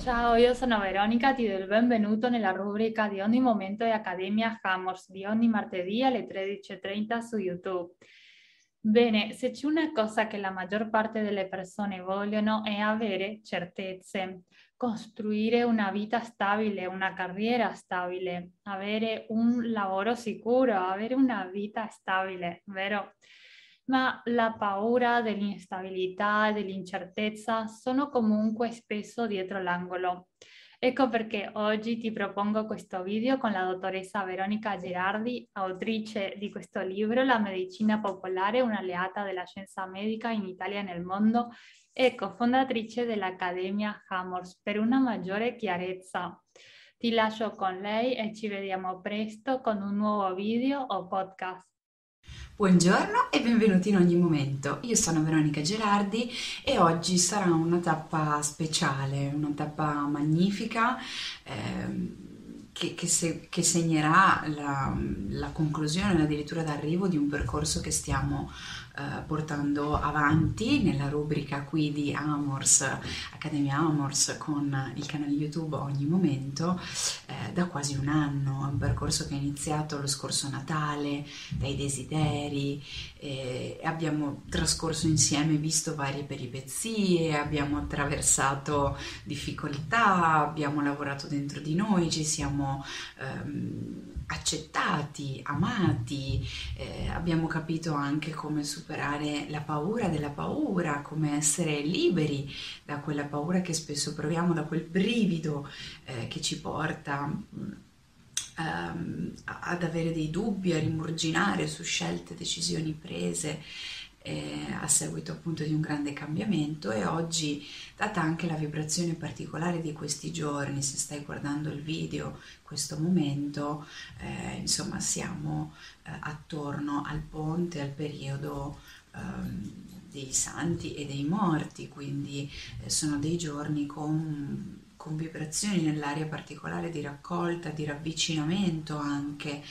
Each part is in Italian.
Ciao, io sono Veronica, ti do il benvenuto nella rubrica di ogni momento di Accademia Hammers di ogni martedì alle 13.30 su YouTube. Bene, se c'è una cosa che la maggior parte delle persone vogliono è avere certezze, costruire una vita stabile, una carriera stabile, avere un lavoro sicuro, avere una vita stabile, vero? Ma la paura dell'instabilità dell'incertezza sono comunque spesso dietro l'angolo. Ecco perché oggi ti propongo questo video con la dottoressa Veronica Gerardi, autrice di questo libro La medicina popolare, un'alleata della scienza medica in Italia e nel mondo e cofondatrice dell'Accademia Hammers per una maggiore chiarezza. Ti lascio con lei e ci vediamo presto con un nuovo video o podcast. Buongiorno e benvenuti in ogni momento. Io sono Veronica Gerardi e oggi sarà una tappa speciale, una tappa magnifica ehm, che, che, se, che, segnerà la, la conclusione, addirittura d'arrivo di un percorso che stiamo eh, portando avanti nella rubrica qui di Amors, Accademia Amors con il canale YouTube ogni momento eh, da quasi un anno. È un percorso che è iniziato lo scorso Natale, dai desideri, eh, abbiamo trascorso insieme, visto varie peripezie, abbiamo attraversato difficoltà, abbiamo lavorato dentro di noi, ci siamo... Ehm, accettati, amati, eh, abbiamo capito anche come superare la paura della paura, come essere liberi da quella paura che spesso proviamo, da quel brivido eh, che ci porta um, ad avere dei dubbi, a rimurginare su scelte, decisioni prese eh, a seguito appunto di un grande cambiamento e oggi, data anche la vibrazione particolare di questi giorni, se stai guardando il video, questo momento, eh, insomma siamo eh, attorno al ponte, al periodo ehm, dei santi e dei morti, quindi eh, sono dei giorni con con vibrazioni nell'aria particolare di raccolta, di ravvicinamento anche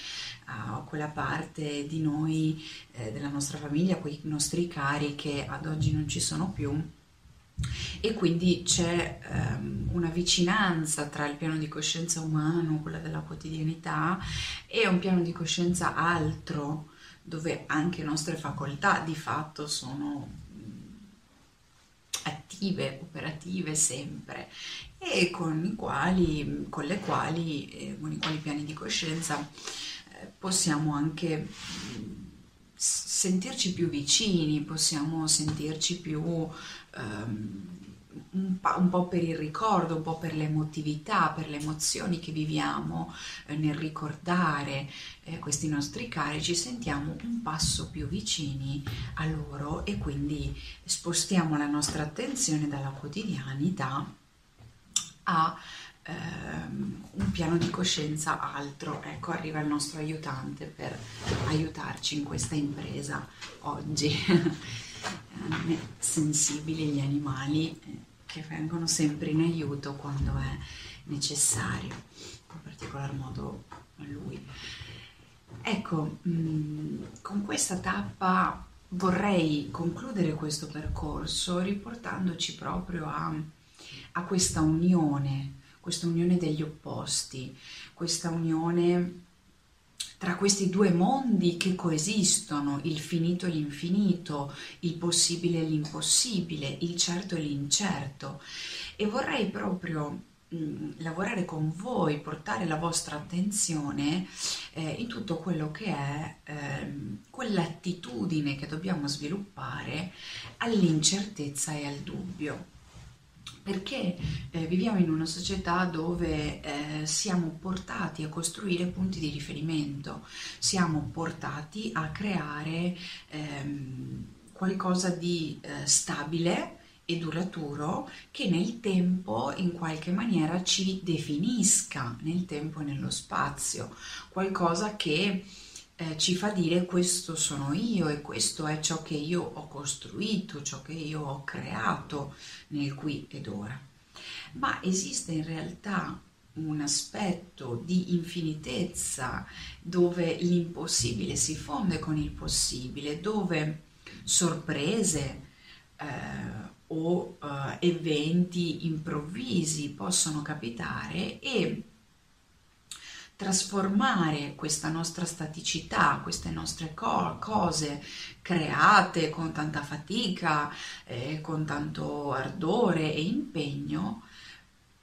a quella parte di noi, eh, della nostra famiglia, quei nostri cari che ad oggi non ci sono più. E quindi c'è ehm, una vicinanza tra il piano di coscienza umano, quella della quotidianità, e un piano di coscienza altro, dove anche nostre facoltà di fatto sono attive, operative sempre e con, i quali, con le quali, eh, con i quali piani di coscienza eh, possiamo anche mm, sentirci più vicini, possiamo sentirci più um, un, un, po' per il ricordo, un po' per l'emotività, per le emozioni che viviamo eh, nel ricordare eh, questi nostri cari, ci sentiamo un passo più vicini a loro e quindi spostiamo la nostra attenzione dalla quotidianità a ehm, un piano di coscienza altro. Ecco, arriva il nostro aiutante per aiutarci in questa impresa oggi. Sensibili gli animali eh, che vengono sempre in aiuto quando è necessario, in particolar modo lui. Ecco, mm, con questa tappa vorrei concludere questo percorso riportandoci proprio a a questa unione, questa unione degli opposti, questa unione tra questi due mondi che coesistono, il finito e l'infinito, il possibile e l'impossibile, il certo e l'incerto. E vorrei proprio mm, lavorare con voi, portare la vostra attenzione eh, in tutto quello che è eh, quell'attitudine che dobbiamo sviluppare all'incertezza e al dubbio perché eh, viviamo in una società dove eh, siamo portati a costruire punti di riferimento, siamo portati a creare ehm, qualcosa di eh, stabile e duraturo che nel tempo in qualche maniera ci definisca nel tempo e nello spazio, qualcosa che eh, ci fa dire questo sono io e questo è ciò che io ho costruito, ciò che io ho creato nel qui ed ora. Ma esiste in realtà un aspetto di infinitezza dove l'impossibile si fonde con il possibile, dove sorprese, eh, o uh, eventi improvvisi possono capitare e trasformare questa nostra staticità, queste nostre co- cose create con tanta fatica, eh, con tanto ardore e impegno,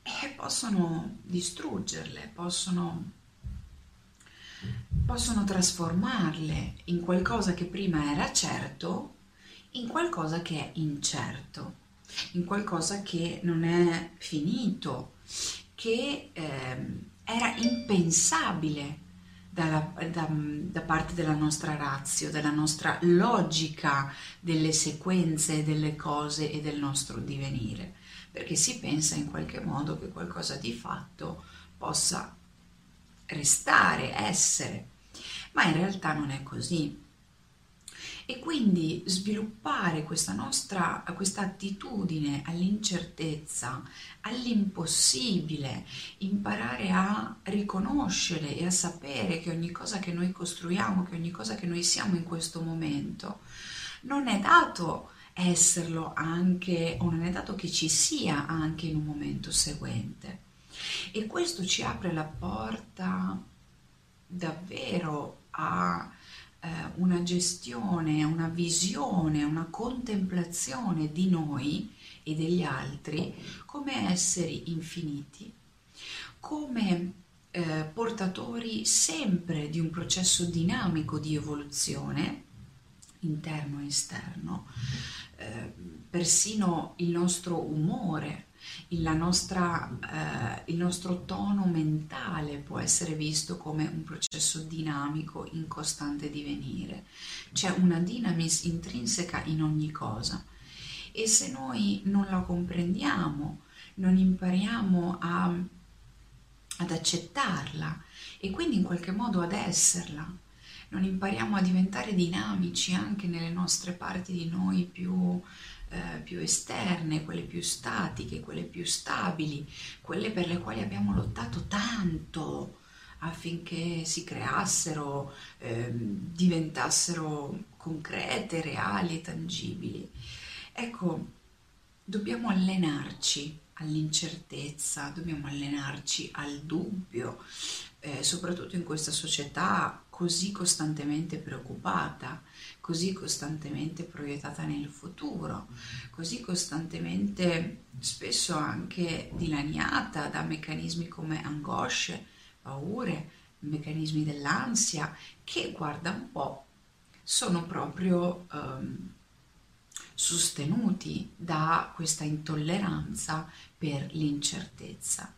eh, possono distruggerle, possono, possono trasformarle in qualcosa che prima era certo, in qualcosa che è incerto, in qualcosa che non è finito, che... Eh, era impensabile dalla, da, da, parte della nostra razio, della nostra logica delle sequenze delle cose e del nostro divenire, perché si pensa in qualche modo che qualcosa di fatto possa restare, essere, ma in realtà non è così e quindi sviluppare questa nostra questa attitudine all'incertezza, all'impossibile, imparare a riconoscere e a sapere che ogni cosa che noi costruiamo, che ogni cosa che noi siamo in questo momento, non è dato esserlo anche o non è dato che ci sia anche in un momento seguente. E questo ci apre la porta davvero a una gestione, una visione, una contemplazione di noi e degli altri come esseri infiniti, come eh, portatori sempre di un processo dinamico di evoluzione interno e esterno, eh, persino il nostro umore nostra, eh, il nostro tono mentale può essere visto come un processo dinamico in costante divenire. C'è una dinamis intrinseca in ogni cosa e se noi non la comprendiamo, non impariamo a, ad accettarla e quindi in qualche modo ad esserla, non impariamo a diventare dinamici anche nelle nostre parti di noi più eh, più esterne, quelle più statiche, quelle più stabili, quelle per le quali abbiamo lottato tanto affinché si creassero, eh, diventassero concrete, reali e tangibili. Ecco, dobbiamo allenarci all'incertezza, dobbiamo allenarci al dubbio, eh, soprattutto in questa società così costantemente preoccupata, così costantemente proiettata nel futuro, così costantemente spesso anche dilaniata da meccanismi come angosce, paure, meccanismi dell'ansia che, guarda un po', sono proprio um, sostenuti da questa intolleranza per l'incertezza.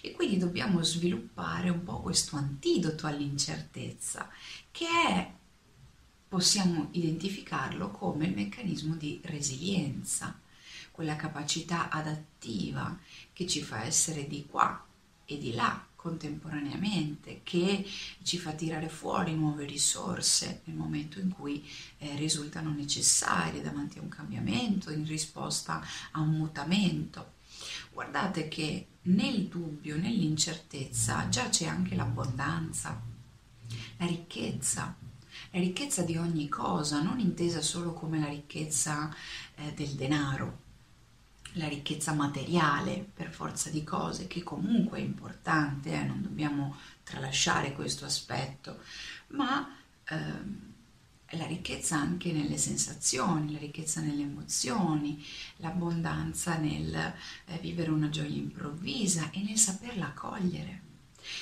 E quindi dobbiamo sviluppare un po' questo antidoto all'incertezza, che è, possiamo identificarlo come il meccanismo di resilienza, quella capacità adattiva che ci fa essere di qua e di là contemporaneamente, che ci fa tirare fuori nuove risorse nel momento in cui eh, risultano necessarie davanti a un cambiamento, in risposta a un mutamento. Guardate che nel dubbio, nell'incertezza già c'è anche l'abbondanza, la ricchezza, la ricchezza di ogni cosa, non intesa solo come la ricchezza eh, del denaro, la ricchezza materiale per forza di cose, che comunque è importante, eh, non dobbiamo tralasciare questo aspetto, ma eh, la ricchezza anche nelle sensazioni, la ricchezza nelle emozioni, l'abbondanza nel eh, vivere una gioia improvvisa e nel saperla cogliere.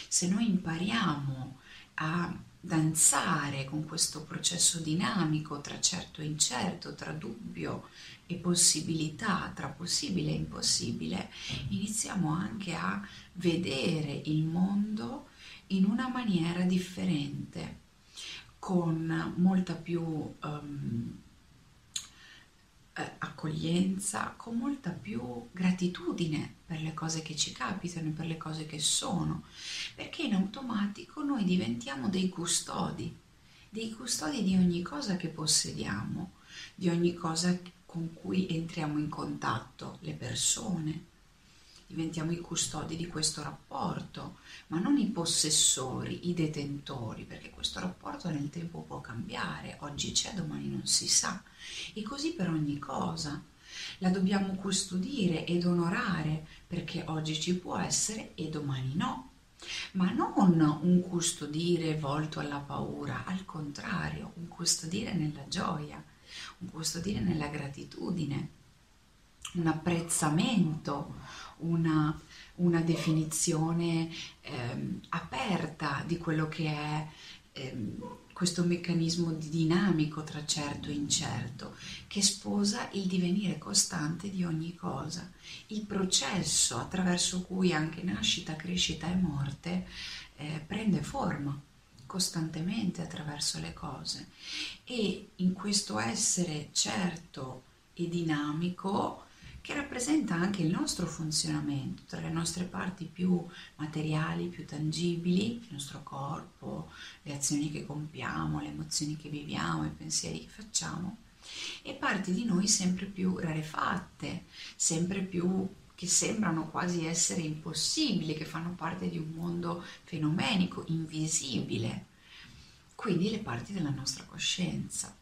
Se noi impariamo a danzare con questo processo dinamico tra certo e incerto, tra dubbio e possibilità, tra possibile e impossibile, iniziamo anche a vedere il mondo in una maniera differente con molta più um, accoglienza, con molta più gratitudine per le cose che ci capitano, per le cose che sono, perché in automatico noi diventiamo dei custodi, dei custodi di ogni cosa che possediamo, di ogni cosa con cui entriamo in contatto, le persone, diventiamo i custodi di questo rapporto, ma non i possessori, i detentori, perché questo rapporto nel tempo può cambiare, oggi c'è, domani non si sa. E così per ogni cosa. la dobbiamo custodire ed onorare perché oggi ci può essere e domani no. Ma non un custodire volto alla paura, al contrario, un custodire nella gioia, un custodire nella gratitudine, un apprezzamento, una, una definizione ehm, aperta di quello che è ehm, questo meccanismo dinamico tra certo e incerto che sposa il divenire costante di ogni cosa, il processo attraverso cui anche nascita, crescita e morte eh, prende forma costantemente attraverso le cose. E in questo essere certo e dinamico che rappresenta anche il nostro funzionamento, tra le nostre parti più materiali, più tangibili, il nostro corpo, le azioni che compiamo, le emozioni che viviamo, i pensieri che facciamo, e parti di noi sempre più rarefatte, sempre più che sembrano quasi essere impossibili, che fanno parte di un mondo fenomenico, invisibile. Quindi le parti della nostra coscienza.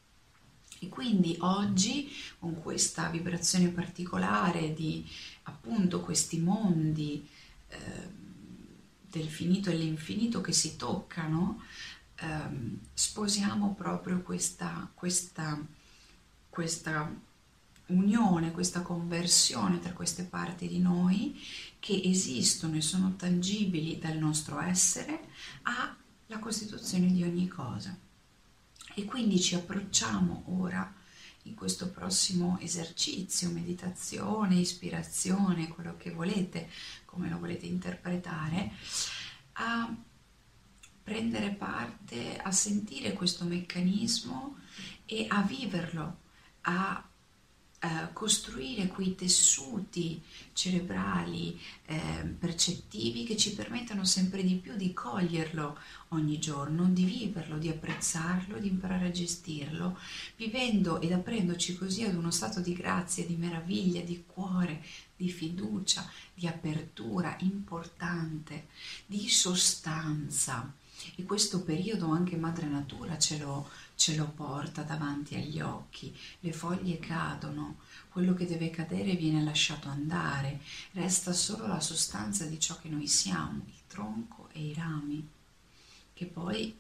E quindi oggi, con questa vibrazione particolare di appunto questi mondi eh, del finito e l'infinito che si toccano, eh, sposiamo proprio questa, questa, questa unione, questa conversione tra queste parti di noi che esistono e sono tangibili dal nostro essere alla costituzione di ogni cosa. E quindi ci approcciamo ora in questo prossimo esercizio, meditazione, ispirazione, quello che volete, come lo volete interpretare, a prendere parte, a sentire questo meccanismo e a viverlo, a eh, costruire quei tessuti cerebrali eh, percettivi che ci permettano sempre di più di coglierlo ogni giorno, di viverlo, di apprezzarlo, di imparare a gestirlo, vivendo ed aprendoci così ad uno stato di grazia, di meraviglia, di cuore, di fiducia, di apertura importante, di sostanza. E questo periodo anche Madre Natura ce lo, ce lo porta davanti agli occhi, le foglie cadono, quello che deve cadere viene lasciato andare, resta solo la sostanza di ciò che noi siamo, il tronco e i rami, che poi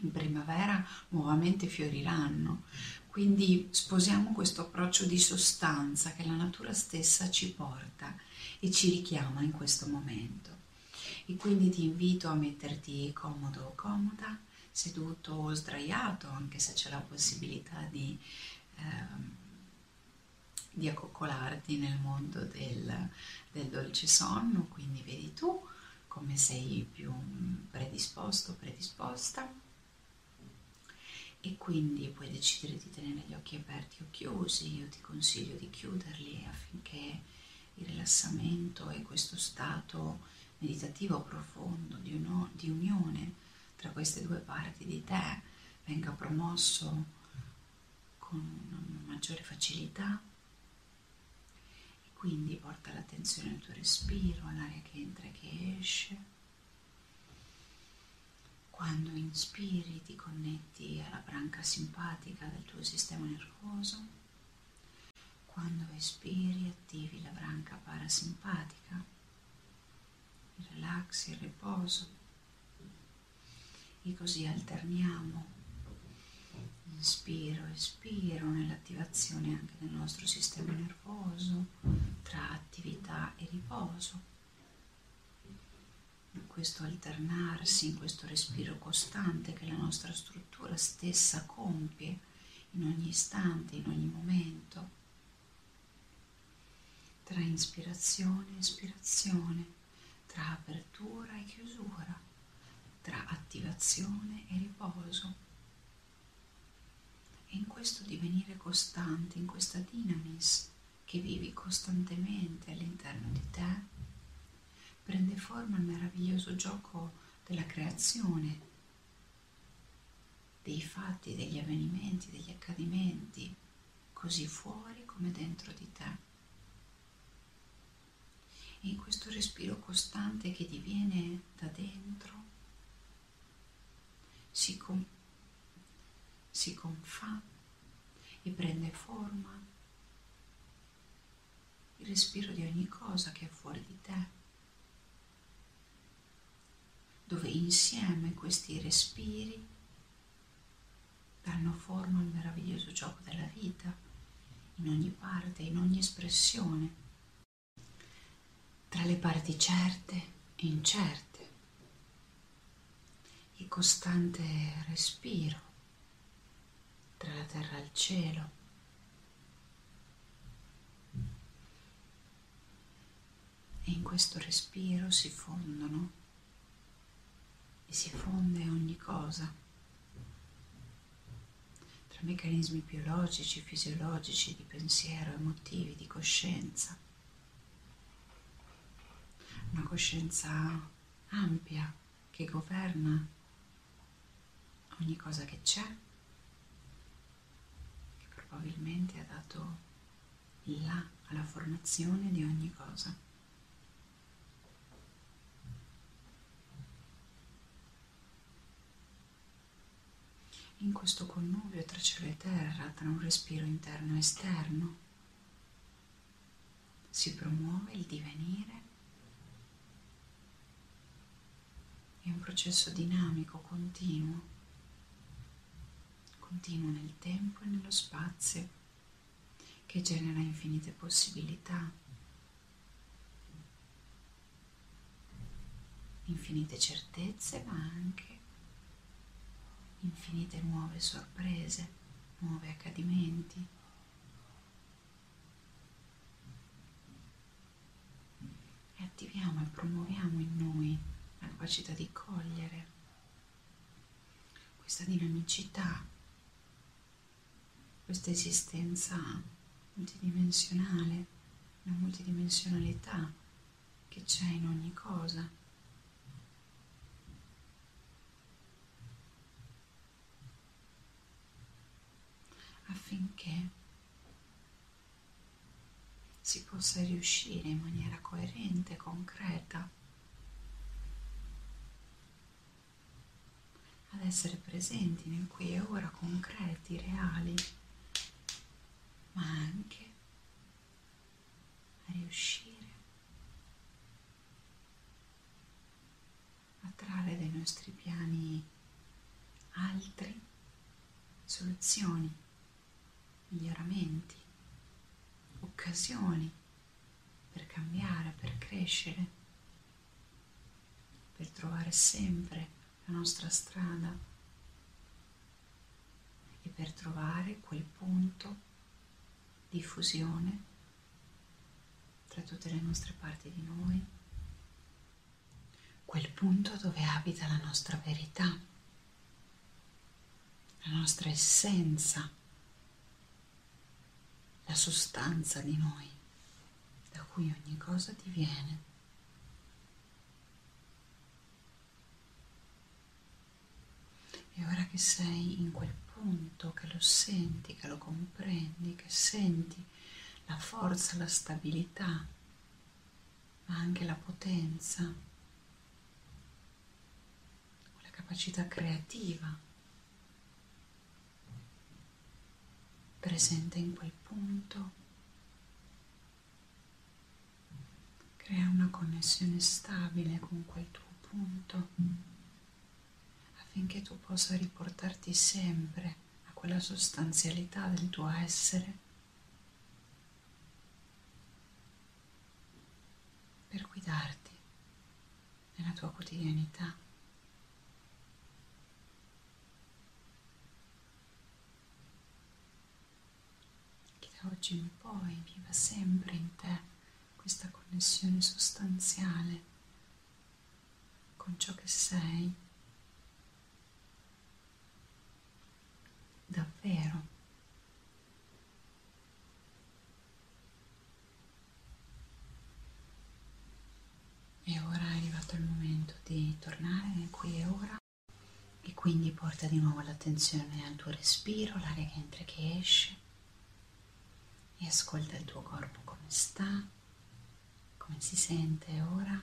in primavera nuovamente fioriranno. Quindi sposiamo questo approccio di sostanza che la natura stessa ci porta e ci richiama in questo momento. E quindi ti invito a metterti comodo o comoda seduto o sdraiato, anche se c'è la possibilità di, ehm, di accoccolarti nel mondo del, del dolce sonno, quindi vedi tu come sei più predisposto o predisposta. E quindi puoi decidere di tenere gli occhi aperti o chiusi, io ti consiglio di chiuderli affinché il rilassamento e questo stato meditativo profondo di, uno, di unione tra queste due parti di te venga promosso con maggiore facilità e quindi porta l'attenzione al tuo respiro, all'aria che entra e che esce. Quando inspiri ti connetti alla branca simpatica del tuo sistema nervoso, quando espiri attivi la branca parasimpatica, il relax, il riposo. E così alterniamo. Inspiro, espiro nell'attivazione anche del nostro sistema nervoso tra attività e riposo. In questo alternarsi, in questo respiro costante che la nostra struttura stessa compie in ogni istante, in ogni momento, tra ispirazione e espirazione, tra apertura e chiusura tra attivazione e riposo. E in questo divenire costante, in questa dinamis che vivi costantemente all'interno di te, prende forma il meraviglioso gioco della creazione, dei fatti, degli avvenimenti, degli accadimenti, così fuori come dentro di te. In questo respiro costante che diviene da dentro si, com- si confà e prende forma. Il respiro di ogni cosa che è fuori di te, dove insieme questi respiri danno forma al meraviglioso gioco della vita, in ogni parte, in ogni espressione, tra le parti certe e incerte, il costante respiro tra la terra e il cielo. E in questo respiro si fondono e si fonde ogni cosa tra meccanismi biologici, fisiologici, di pensiero, emotivi, di coscienza. Una coscienza ampia che governa ogni cosa che c'è, che probabilmente ha dato là alla formazione di ogni cosa. in questo connubio tra cielo e terra, tra un respiro interno e esterno, si promuove il divenire è un processo dinamico, continuo, continuo nel tempo e nello spazio, che genera infinite possibilità, infinite certezze, ma anche infinite nuove sorprese, nuovi accadimenti. Attiviamo e promuoviamo capacità di cogliere questa dinamicità, questa esistenza multidimensionale, la multidimensionalità che c'è in ogni cosa. affinché si possa riuscire in maniera coerente, concreta, essere presenti nel qui e ora, concreti, reali, ma anche a riuscire a trarre dai nostri piani altri soluzioni miglioramenti, occasioni per cambiare, per crescere, per trovare sempre la nostra strada e per trovare quel punto di fusione tra tutte le nostre parti di noi, quel punto dove abita la nostra verità, la nostra essenza la sostanza di noi, da cui ogni cosa diviene. E ora che sei in quel punto, che lo senti, che lo comprendi, che senti la forza, la stabilità, ma anche la potenza, la capacità creativa presente in quel punto, crea una connessione stabile con quel tuo punto affinché tu possa riportarti sempre a quella sostanzialità del tuo essere per guidarti nella tua quotidianità. oggi in poi viva sempre in te questa connessione sostanziale con ciò che sei davvero. E ora è arrivato il momento di tornare nel qui e ora e quindi porta di nuovo l'attenzione al tuo respiro, l'aria che entra e che esce e ascolta il tuo corpo come sta, come si sente ora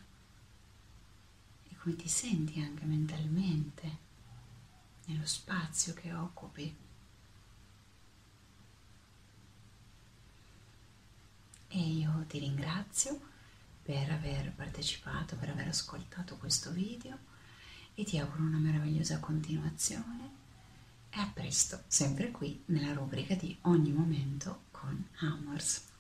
e come ti senti anche mentalmente nello spazio che occupi. e io ti ringrazio per aver partecipato, per aver ascoltato questo video e ti auguro una meravigliosa continuazione e a presto, sempre qui nella rubrica di ogni momento con Amors.